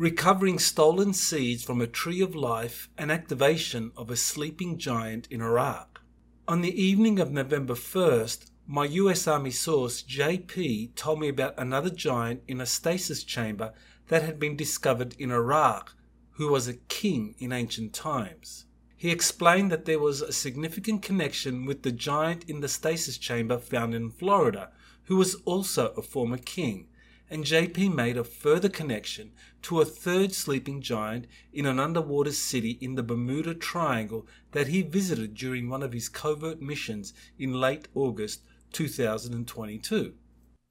recovering stolen seeds from a tree of life and activation of a sleeping giant in Iraq. On the evening of November 1st, my US Army source JP told me about another giant in a stasis chamber that had been discovered in Iraq, who was a king in ancient times. He explained that there was a significant connection with the giant in the stasis chamber found in Florida, who was also a former king, and JP made a further connection to a third sleeping giant in an underwater city in the Bermuda Triangle that he visited during one of his covert missions in late August 2022.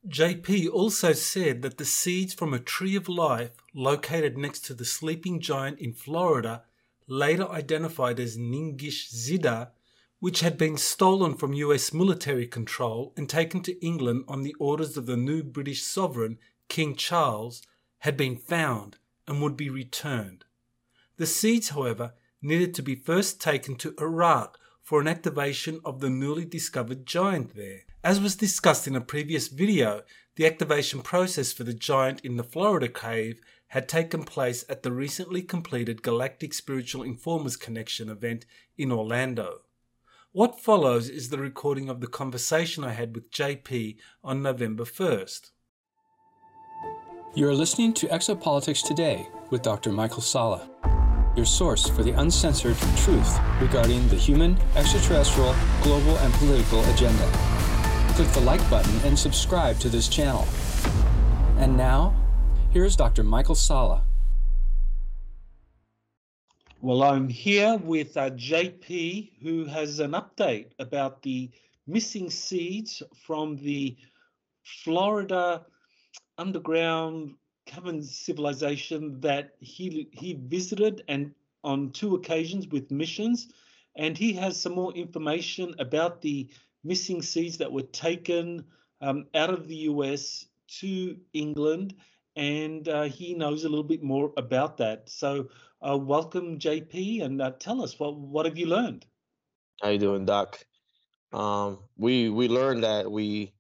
JP also said that the seeds from a tree of life located next to the sleeping giant in Florida, later identified as Ningish Zida, which had been stolen from US military control and taken to England on the orders of the new British sovereign, King Charles, had been found and would be returned. The seeds, however, needed to be first taken to Iraq for an activation of the newly discovered giant there. As was discussed in a previous video, the activation process for the giant in the Florida cave had taken place at the recently completed Galactic Spiritual Informers Connection event in Orlando. What follows is the recording of the conversation I had with JP on November 1st. You are listening to Exopolitics Today with Dr. Michael Salla, your source for the uncensored truth regarding the human, extraterrestrial, global, and political agenda. Click the like button and subscribe to this channel. And now, here's Dr. Michael Salla. Well, I'm here with uh, JP, who has an update about the missing seeds from the Florida underground cavern civilization that he he visited and on two occasions with missions, and he has some more information about the missing seeds that were taken um, out of the US to England, and uh, he knows a little bit more about that. So uh, welcome, JP, and uh, tell us what what have you learned? How you doing, Doc? Um, we we learned that we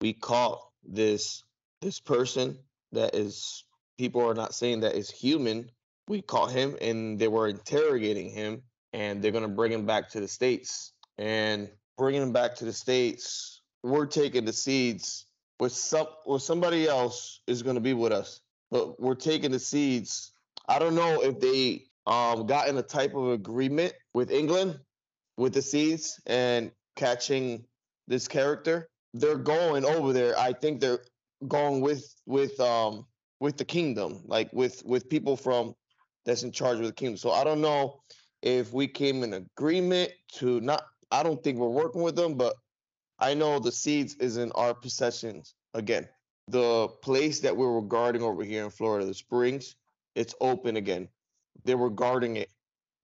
we caught this this person that is people are not saying that is human. We caught him, and they were interrogating him, and they're gonna bring him back to the states. And bringing him back to the states, we're taking the seeds with some with somebody else is gonna be with us, but we're taking the seeds I don't know if they um, got in a type of agreement with England with the seeds and catching this character. They're going over there. I think they're going with with um with the kingdom, like with with people from that's in charge of the kingdom. So I don't know if we came in agreement to not. I don't think we're working with them, but I know the seeds is in our possessions again. The place that we were guarding over here in Florida, the Springs, it's open again. They were guarding it,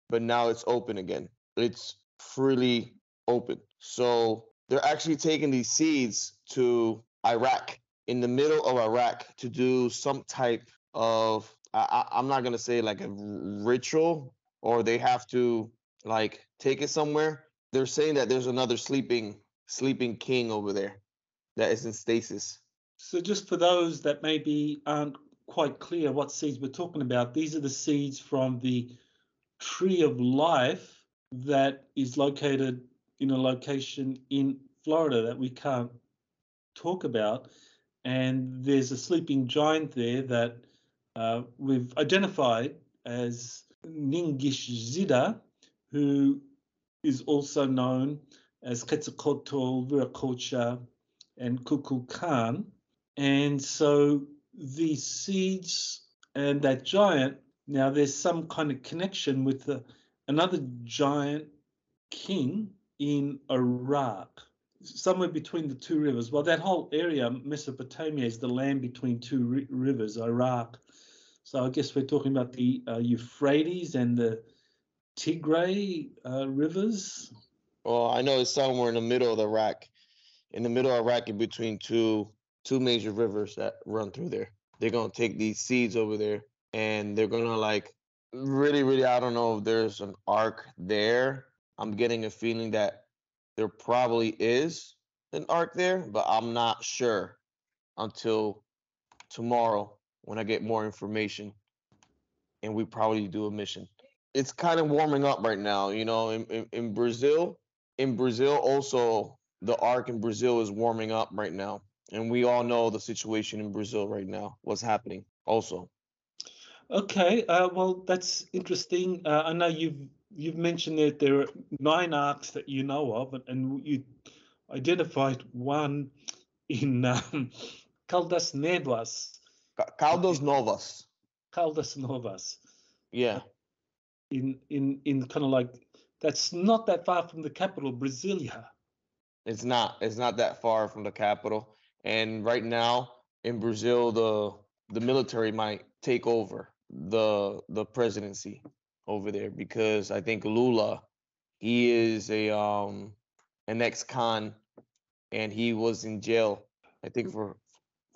but now it's open again. It's freely open. So they're actually taking these seeds to Iraq, in the middle of Iraq, to do some type of, I, I'm not going to say like a ritual, or they have to like take it somewhere. They're saying that there's another sleeping sleeping king over there that is in stasis. So just for those that maybe aren't quite clear what seeds we're talking about. These are the seeds from the tree of life that is located in a location in Florida that we can't talk about. And there's a sleeping giant there that uh, we've identified as Ningish Zida, who is also known as Quetzalcoatl, Viracocha, and Kukulkan. And so these seeds and that giant, now there's some kind of connection with the, another giant king in Iraq, somewhere between the two rivers. Well, that whole area, Mesopotamia, is the land between two ri- rivers, Iraq. So I guess we're talking about the uh, Euphrates and the Tigray uh, rivers. Well, I know it's somewhere in the middle of Iraq, in the middle of Iraq, in between two two major rivers that run through there. They're gonna take these seeds over there and they're gonna like really, really I don't know if there's an ark there. I'm getting a feeling that there probably is an ark there, but I'm not sure until tomorrow when I get more information. and we probably do a mission. It's kind of warming up right now, you know. In, in, in Brazil, in Brazil also the arc in Brazil is warming up right now, and we all know the situation in Brazil right now. What's happening also. Okay, uh, well that's interesting. Uh, I know you've you've mentioned that there are nine arcs that you know of, and you identified one in um, Caldas Novas. Caldas Novas. Caldas Novas. Yeah. In in in kind of like that's not that far from the capital, Brasilia. It's not. It's not that far from the capital. And right now in Brazil, the the military might take over the the presidency over there because I think Lula, he is a um an ex-con, and he was in jail. I think for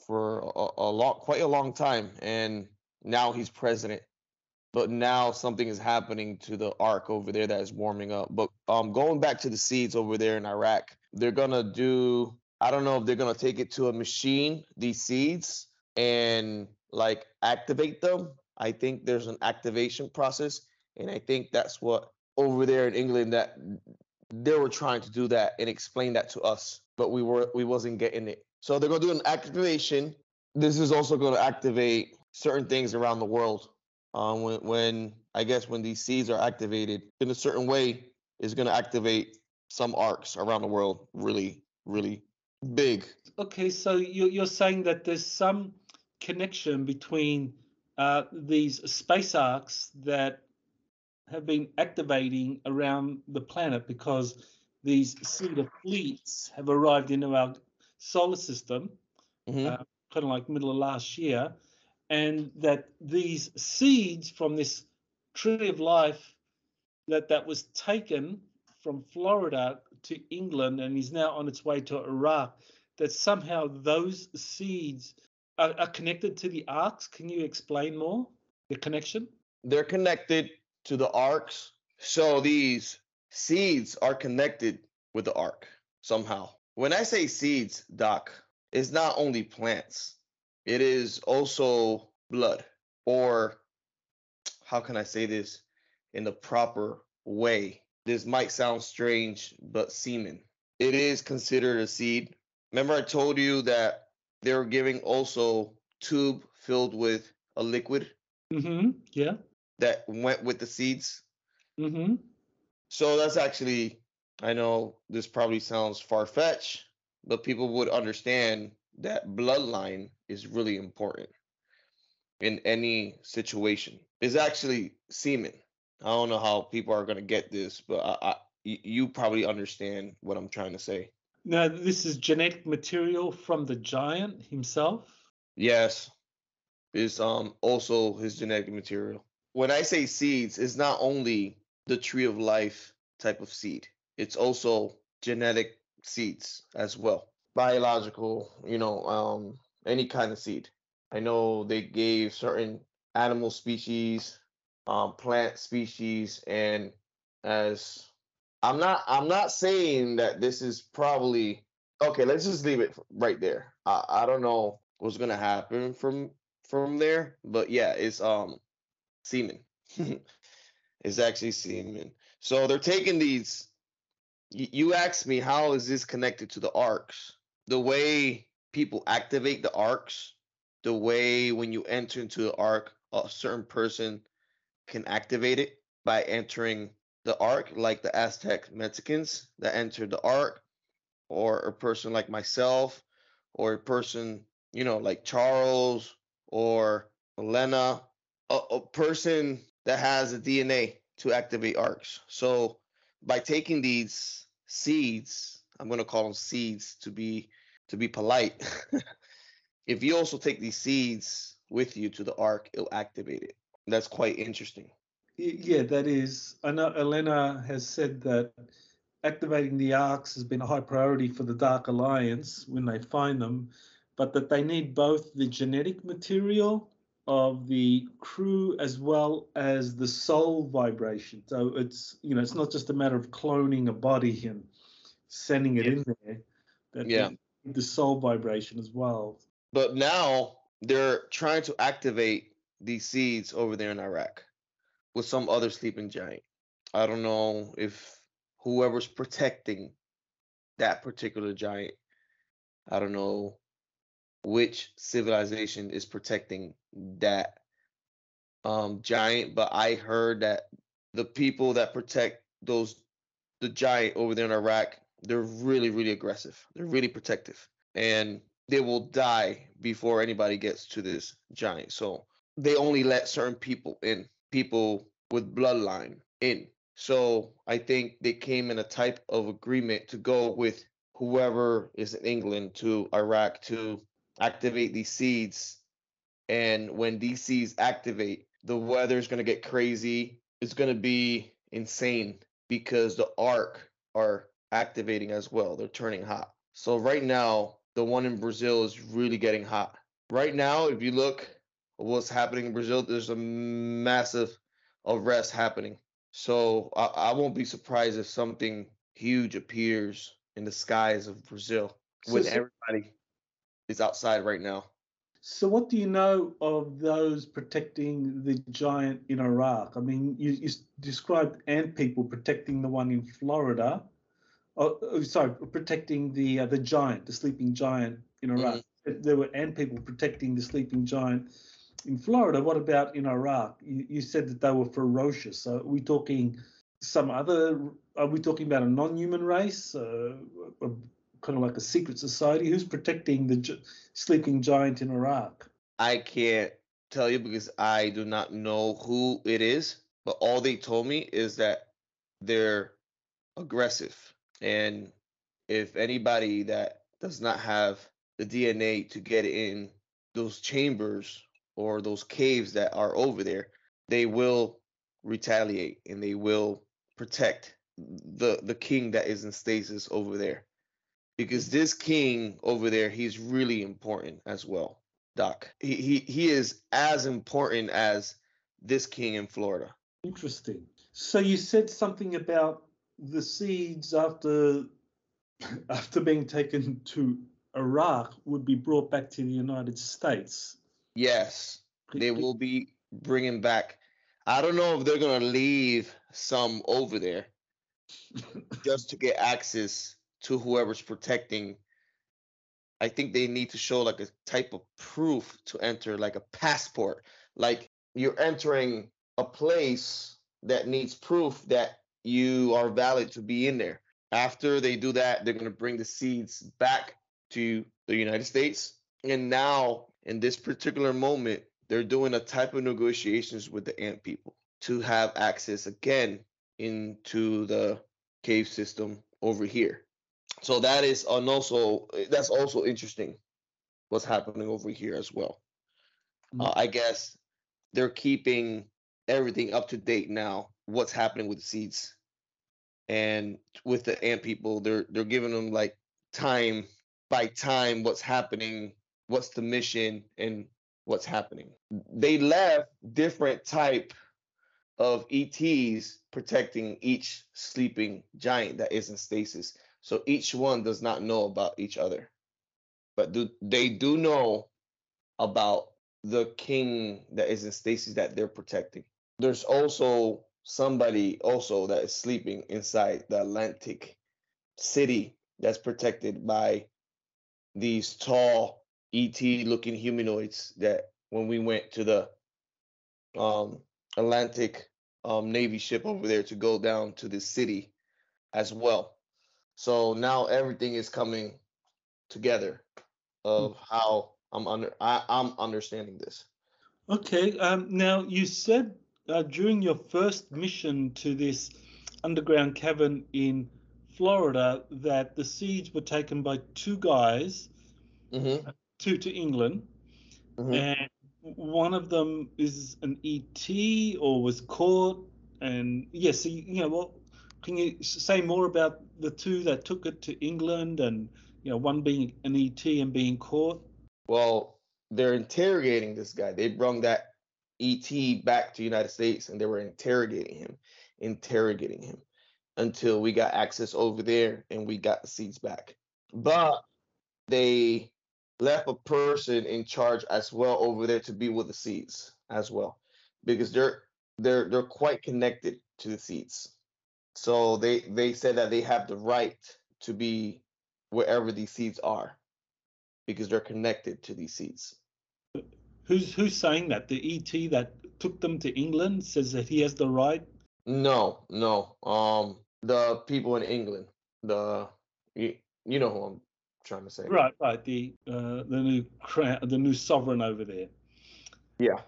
for a, a long, quite a long time, and now he's president. But now something is happening to the arc over there that is warming up. But um, going back to the seeds over there in Iraq, they're gonna do. I don't know if they're gonna take it to a machine, these seeds, and like activate them. I think there's an activation process, and I think that's what over there in England that they were trying to do that and explain that to us, but we were we wasn't getting it. So they're gonna do an activation. This is also gonna activate certain things around the world. Um, when, when I guess when these seeds are activated in a certain way, is gonna activate some arcs around the world. Really, really big. Okay, so you're you're saying that there's some connection between uh, these space arcs that have been activating around the planet because these seeder fleets have arrived into our solar system, mm-hmm. uh, kind of like middle of last year, and that these seeds from this tree of life that that was taken from Florida to England and is now on its way to Iraq, that somehow those seeds are, are connected to the arcs. Can you explain more the connection? They're connected to the arcs. So these seeds are connected with the arc somehow. When I say seeds, Doc, it's not only plants, it is also blood. Or how can I say this in the proper way? This might sound strange, but semen. It is considered a seed. Remember, I told you that they were giving also tube filled with a liquid? Mm-hmm. Yeah that went with the seeds. Mm-hmm. So that's actually, I know this probably sounds far fetched, but people would understand that bloodline is really important in any situation. It's actually semen. I don't know how people are going to get this, but I, I, you probably understand what I'm trying to say. Now, this is genetic material from the giant himself. Yes, it's um also his genetic material when I say seeds, it's not only the tree of life type of seed, it's also genetic seeds as well. Biological, you know, um, any kind of seed. I know they gave certain animal species, um, plant species, and as I'm not I'm not saying that this is probably okay, let's just leave it right there. I, I don't know what's gonna happen from from there, but yeah, it's um semen. it's actually semen. So they're taking these. You asked me how is this connected to the arcs? The way people activate the arcs, the way when you enter into the arc, a certain person can activate it by entering the arc, like the Aztec Mexicans that entered the arc, or a person like myself, or a person, you know, like Charles or Elena a, a person that has a DNA to activate arcs. So by taking these seeds, I'm going to call them seeds to be to be polite. if you also take these seeds with you to the arc, it'll activate it. That's quite interesting. Yeah, that is. I know Elena has said that activating the arcs has been a high priority for the Dark Alliance when they find them, but that they need both the genetic material of the crew as well as the soul vibration. So it's you know it's not just a matter of cloning a body and sending it yeah. in there. That yeah. The soul vibration as well. But now they're trying to activate these seeds over there in Iraq with some other sleeping giant. I don't know if whoever's protecting that particular giant, I don't know which civilization is protecting that um, giant, but I heard that the people that protect those the giant over there in Iraq, they're really, really aggressive. They're really protective. And they will die before anybody gets to this giant. So they only let certain people in, people with bloodline in. So I think they came in a type of agreement to go with whoever is in England to Iraq to activate these seeds. And when these seeds activate, the weather is going to get crazy. It's going to be insane because the arc are activating as well. They're turning hot. So right now, the one in Brazil is really getting hot. Right now, if you look what's happening in Brazil, there's a massive arrest happening. So I, I won't be surprised if something huge appears in the skies of Brazil So- when so- everybody is outside right now. So, what do you know of those protecting the giant in Iraq? I mean, you, you described ant people protecting the one in Florida. Oh, oh, sorry, protecting the uh, the giant, the sleeping giant in Iraq. There were ant people protecting the sleeping giant in Florida. What about in Iraq? You, you said that they were ferocious. So, are we talking some other? Are we talking about a non-human race? Uh, a, kind of like a secret society? Who's protecting the gi- sleeping giant in Iraq? I can't tell you because I do not know who it is, but all they told me is that they're aggressive. And if anybody that does not have the DNA to get in those chambers or those caves that are over there, they will retaliate and they will protect the the king that is in stasis over there. Because this king over there, he's really important as well. Doc. He he he is as important as this king in Florida. Interesting. So you said something about the seeds after after being taken to Iraq would be brought back to the United States. Yes, they will be bringing back. I don't know if they're gonna leave some over there just to get access to whoever's protecting. I think they need to show like a type of proof to enter, like a passport. Like you're entering a place that needs proof that you are valid to be in there. After they do that, they're going to bring the seeds back to the United States. And now, in this particular moment, they're doing a type of negotiations with the ant people to have access again into the cave system over here. So that is and also that's also interesting what's happening over here as well. Mm. Uh, I guess they're keeping everything up to date now. What's happening with the seeds and with the ant people? They're they're giving them like time by time what's happening, what's the mission, and what's happening. They left different type of ETs protecting each sleeping giant that is in stasis. So each one does not know about each other. But do they do know about the king that is in stasis that they're protecting. There's also somebody also that is sleeping inside the Atlantic city that's protected by these tall ET looking humanoids that when we went to the um Atlantic um Navy ship over there to go down to this city as well. So now everything is coming together of how I'm under I, I'm understanding this. Okay. Um, now you said uh, during your first mission to this underground cavern in Florida that the seeds were taken by two guys, Mm-hmm. two to England, and one of them is an ET or was caught. And yes, so you, know, well, can you say more about the two that took it to England and you know one being an ET and being caught? Well, they're interrogating this guy. They brought that ET back to United States and they were interrogating him, interrogating him until we got access over there and we got the seats back. But they left a person in charge as well over there to be with the seats. as well because they're they're they're quite connected to the seeds. So they they said that they have the right to be wherever these seeds are because they're connected to these seeds. Who's who's saying that? The ET that took them to England says that he has the right. No, no. Um, the people in England, the you, you know who I'm trying to say. Right, right. The uh, the new crown, the new sovereign over there. Yeah.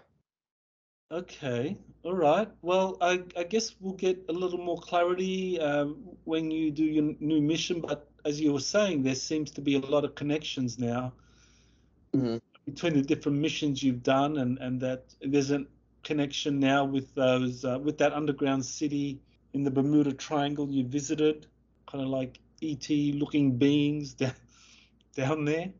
Okay. All right. Well, I, I guess we'll get a little more clarity um, when you do your new mission. But as you were saying, there seems to be a lot of connections now Mhm. Between the different missions you've done, and, and that there's a connection now with those uh, with that underground city in the Bermuda Triangle you visited, kind of like ET looking beings down down there.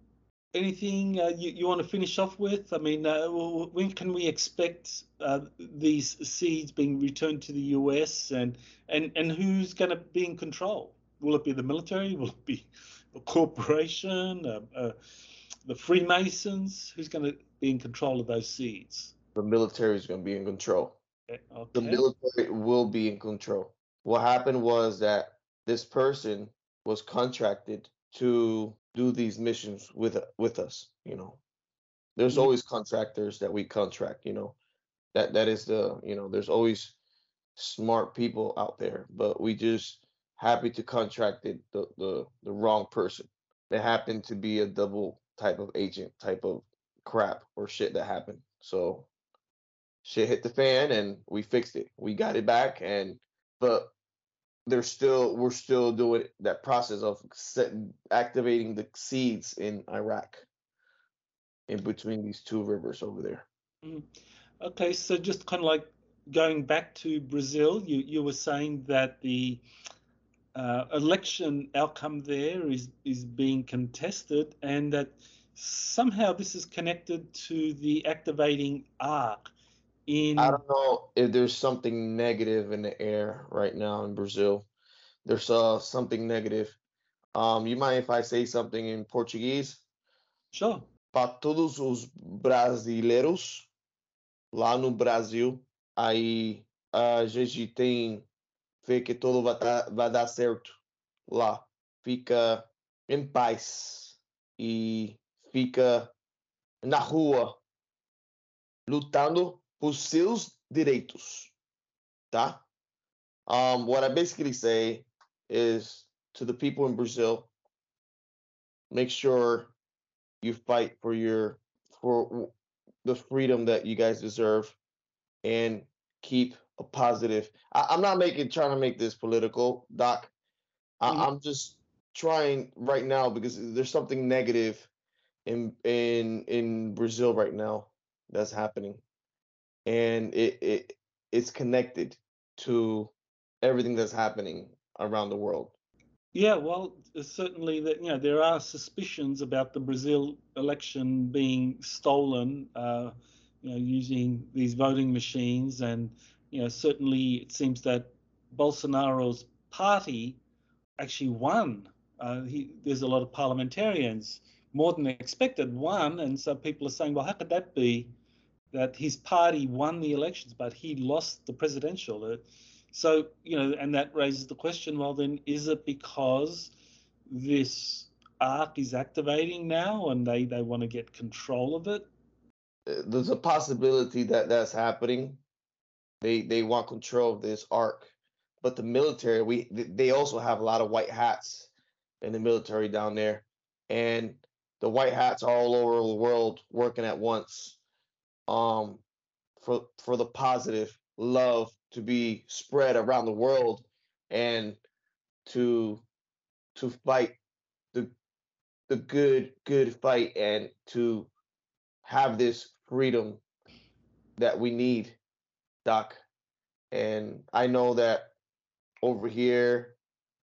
Anything uh, you, you want to finish off with? I mean, uh, when can we expect uh, these seeds being returned to the US, and and and who's going to be in control? Will it be the military? Will it be a corporation? The Freemasons? Who's going to be in control of those seeds? The military is going to be in control. Okay. The military will be in control. What happened was that this person was contracted to do these missions with with us. You know, there's Mhm. always contractors that we contract. You know, that that is the you know there's always smart people out there, but we just happy to contracted the the the wrong person. It happened to be a double type of agent type of crap or shit that happened. So shit hit the fan and we fixed it. We got it back and but there's still we're still doing that process of set, activating the seeds in Iraq in between these two rivers over there. Mm. Okay, so just kind of like going back to Brazil, you, you were saying that the uh, election outcome there is is being contested, and that somehow this is connected to the activating arc in. I don't know if there's something negative in the air right now in Brazil. There's uh something negative. Um, you mind if I say something in Portuguese? Sure. Para todos os brasileiros lá no Brasil, aí a gente tem fé que tudo vai, tá- vai dar certo lá. Fica em paz e fica na rua lutando por seus direitos, tá? Um, what I basically say is to the people in Brazil, make sure you fight for your for the freedom that you guys deserve and keep a positive I, i'm not making trying to make this political doc. I, Mhm. i'm just trying right now because there's something negative in in in brazil right now that's happening. And it it it's connected to everything that's happening around the world. Yeah, well, certainly that you know there are suspicions about the Brazil election being stolen, uh, you know, using these voting machines, and you know certainly it seems that Bolsonaro's party actually won. Uh, he, there's a lot of parliamentarians, more than expected, won, and so people are saying, well, how could that be? That his party won the elections, but he lost the presidential. Uh, so, you know, and that raises the question well, then is it because this arc is activating now and they, they want to get control of it? There's a possibility that that's happening. They they want control of this arc, but the military we they also have a lot of white hats in the military down there, and the white hats are all over the world working at once, um, for for the positive love to be spread around the world, and to to fight the the good good fight and to have this freedom that we need, Doc. And I know that over here,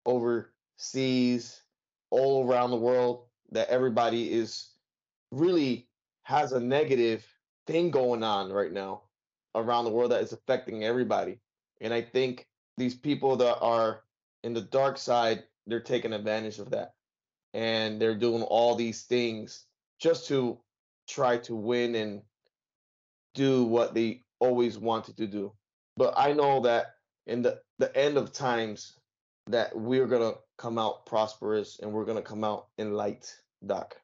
overseas, all around the world, that everybody is really has a negative thing going on right now around the world that is affecting everybody. And I think these people that are in the dark side, they're taking advantage of that. And they're doing all these things just to try to win and do what they always wanted to do. But I know that in the, the end of times that we're gonna come out prosperous and we're gonna come out in light, Doc.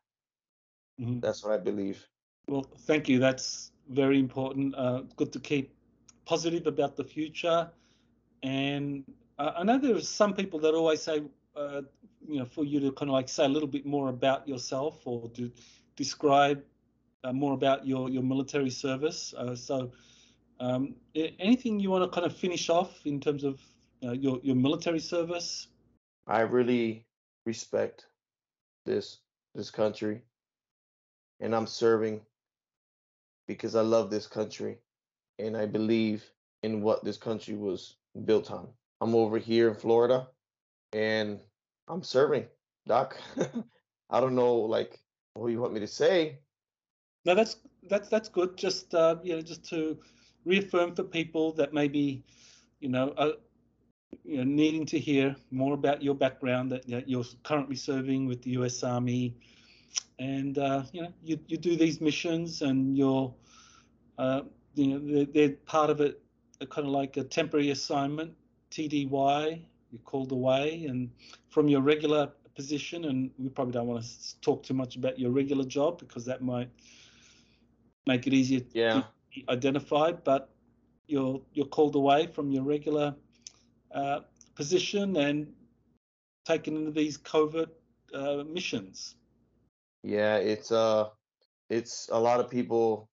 Mhm. That's what I believe. Well, thank you. That's very important. Uh, good to keep positive about the future. And uh, I know there's some people that always say, uh, you know, for you to kind of like say a little bit more about yourself or to describe more about your your military service. Uh, so, um, anything you want to kind of finish off in terms of uh, your your military service? I really respect this this country and I'm serving because I love this country and I believe in what this country was built on. I'm over here in Florida and I'm serving, Doc. I don't know like what you want me to say. No, that's that's that's good. Just uh, you know, just to reaffirm for people that maybe, you know, uh, you know, needing to hear more about your background that, that you're currently serving with the U.S. Army, and uh, you know, you you do these missions and you're, uh, you know, they're, they're part of it, kind of like a temporary assignment, TDY. You're called away, and from your regular position, and we probably don't want to talk too much about your regular job because that might make it easier Yeah. to be identified. But you're you're called away from your regular uh, position and taken into these covert uh, missions. Yeah, it's uh it's a lot of people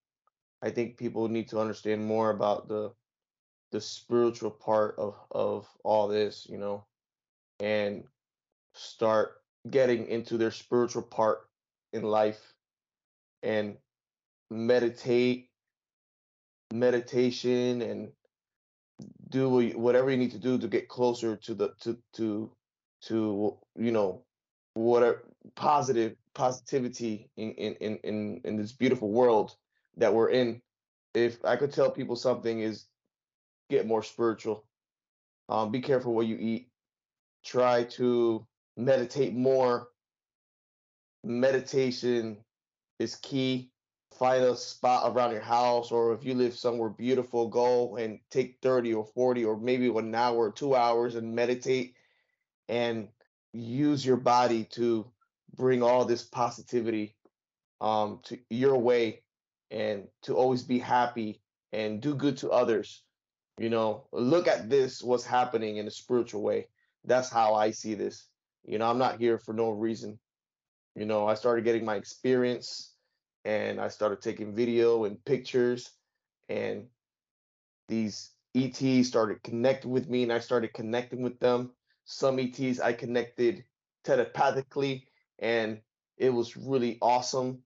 I think people need to understand more about the the spiritual part of of all this, you know, and start getting into their spiritual part in life and meditate meditation and do whatever you need to do to get closer to the to to to you know whatever positive positivity in in in in, this beautiful world that we're in. If i could tell people something is get more spiritual. Um be careful what you eat. Try to meditate more. Meditation is key find a spot around your house or if you live somewhere beautiful go and take 30 or 40 or maybe one hour two hours and meditate and use your body to bring all this positivity um to your way and to always be happy and do good to others. You know look at this what's happening in a spiritual way. That's how i see this. You know i'm not here for no reason. You know i started getting my experience and i started taking video and pictures and these ets started connecting with me and i started connecting with them. Some ets i connected telepathically and it was really awesome.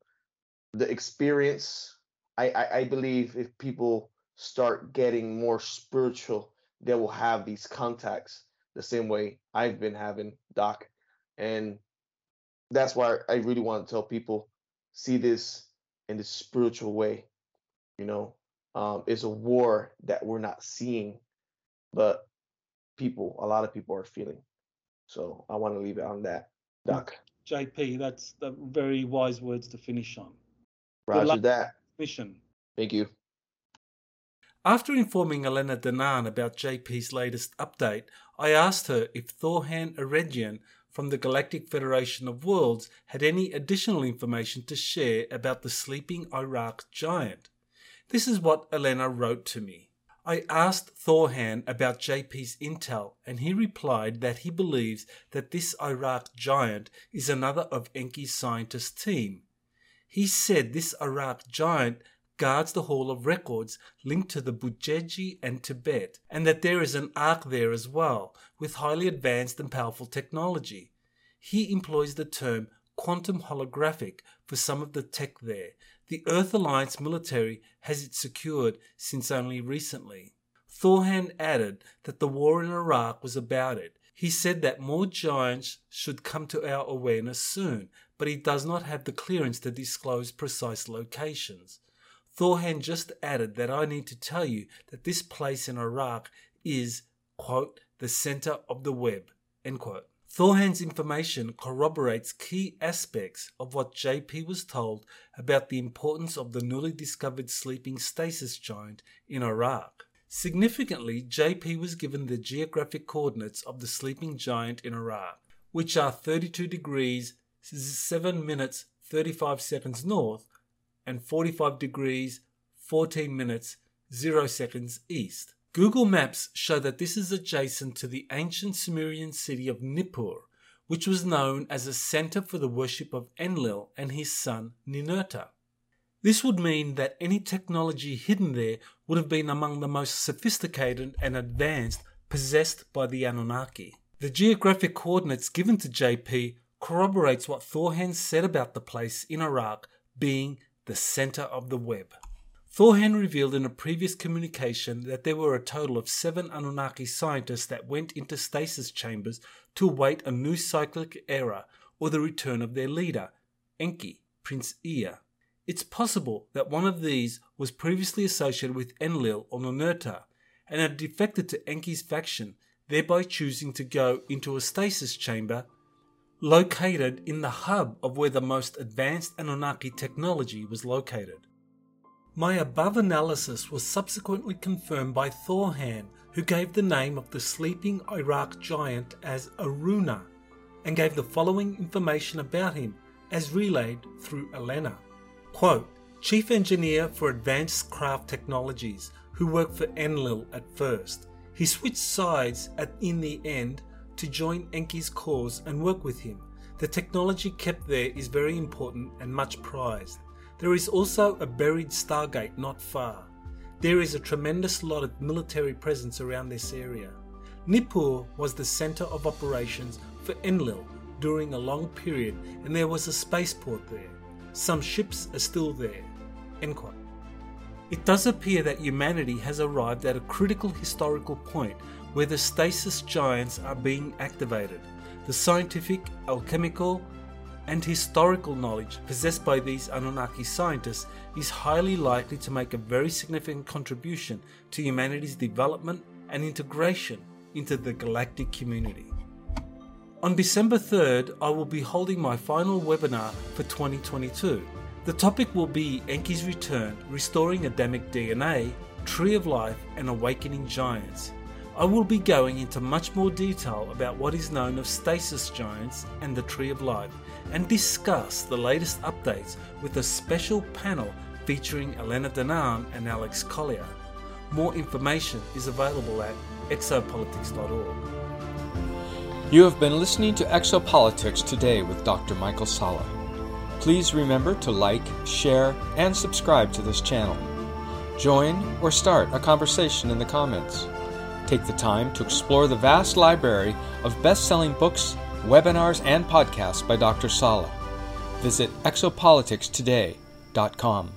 The experience I, I i believe if people start getting more spiritual they will have these contacts the same way i've been having doc. And that's why i really want to tell people see this in the spiritual way you know um, it's a war that we're not seeing but people a lot of people are feeling so i want to leave it on that doc JP, that's the very wise words to finish on. roger luck. that Mission. thank you After informing Elena Danaan about JP's latest update, I asked her if Thorhan Eredyon from the Galactic Federation of Worlds had any additional information to share about the sleeping Iraq giant. This is what Elena wrote to me. I asked Thorhan about JP's intel, and he replied that he believes that this Iraq giant is another of Enki's scientist team. He said this Iraq giant guards the Hall of Records linked to the Bujeji and Tibet, and that there is an Ark there as well, with highly advanced and powerful technology. He employs the term quantum holographic for some of the tech there. The Earth Alliance military has it secured since only recently. Thorhan added that the war in Iraq was about it. He said that more giants should come to our awareness soon, but he does not have the clearance to disclose precise locations. Thorhan just added that I need to tell you that this place in Iraq is, quote, the center of the web, end quote. Thorhan's information corroborates key aspects of what JP was told about the importance of the newly discovered sleeping stasis giant in Iraq. Significantly, JP was given the geographic coordinates of the sleeping giant in Iraq, which are 32 degrees 7 minutes 35 seconds north and 45 degrees 14 minutes 0 seconds east. Google Maps show that this is adjacent to the ancient Sumerian city of Nippur, which was known as a center for the worship of Enlil and his son Ninurta. This would mean that any technology hidden there would have been among the most sophisticated and advanced possessed by the Anunnaki. The geographic coordinates given to JP corroborates what Thorhan said about the place in Iraq being the center of the web. Thorhan revealed in a previous communication that there were a total of seven Anunnaki scientists that went into stasis chambers to await a new cyclic era or the return of their leader, Enki, Prince Ea. It's possible that one of these was previously associated with Enlil or Ninurta and had defected to Enki's faction, thereby choosing to go into a stasis chamber located in the hub of where the most advanced Anunnaki technology was located. My above analysis was subsequently confirmed by Thorhan, who gave the name of the sleeping Iraq giant as Aruna, and gave the following information about him as relayed through Elena. Quote, Chief Engineer for Advanced Craft Technologies, who worked for Enlil at first. He switched sides at, in the end to join Enki's cause and work with him. The technology kept there is very important and much prized. There is also a buried Stargate not far. There is a tremendous lot of military presence around this area. Nippur was the center of operations for Enlil during a long period, and there was a spaceport there. Some ships are still there. It does appear that humanity has arrived at a critical historical point where the stasis giants are being activated. The scientific, alchemical, and historical knowledge possessed by these Anunnaki scientists is highly likely to make a very significant contribution to humanity's development and integration into the galactic community. On December 3rd, I will be holding my final webinar for 2022. The topic will be Enki's return, restoring Adamic DNA, Tree of Life, and awakening giants. I will be going into much more detail about what is known of stasis giants and the Tree of Life and discuss the latest updates with a special panel featuring Elena Danaan and Alex Collier. More information is available at exopolitics.org. You have been listening to Exopolitics today with Dr. Michael Salla. Please remember to like, share, and subscribe to this channel. Join or start a conversation in the comments. Take the time to explore the vast library of best selling books webinars, and podcasts by Dr. Salla. Visit exopoliticstoday.com.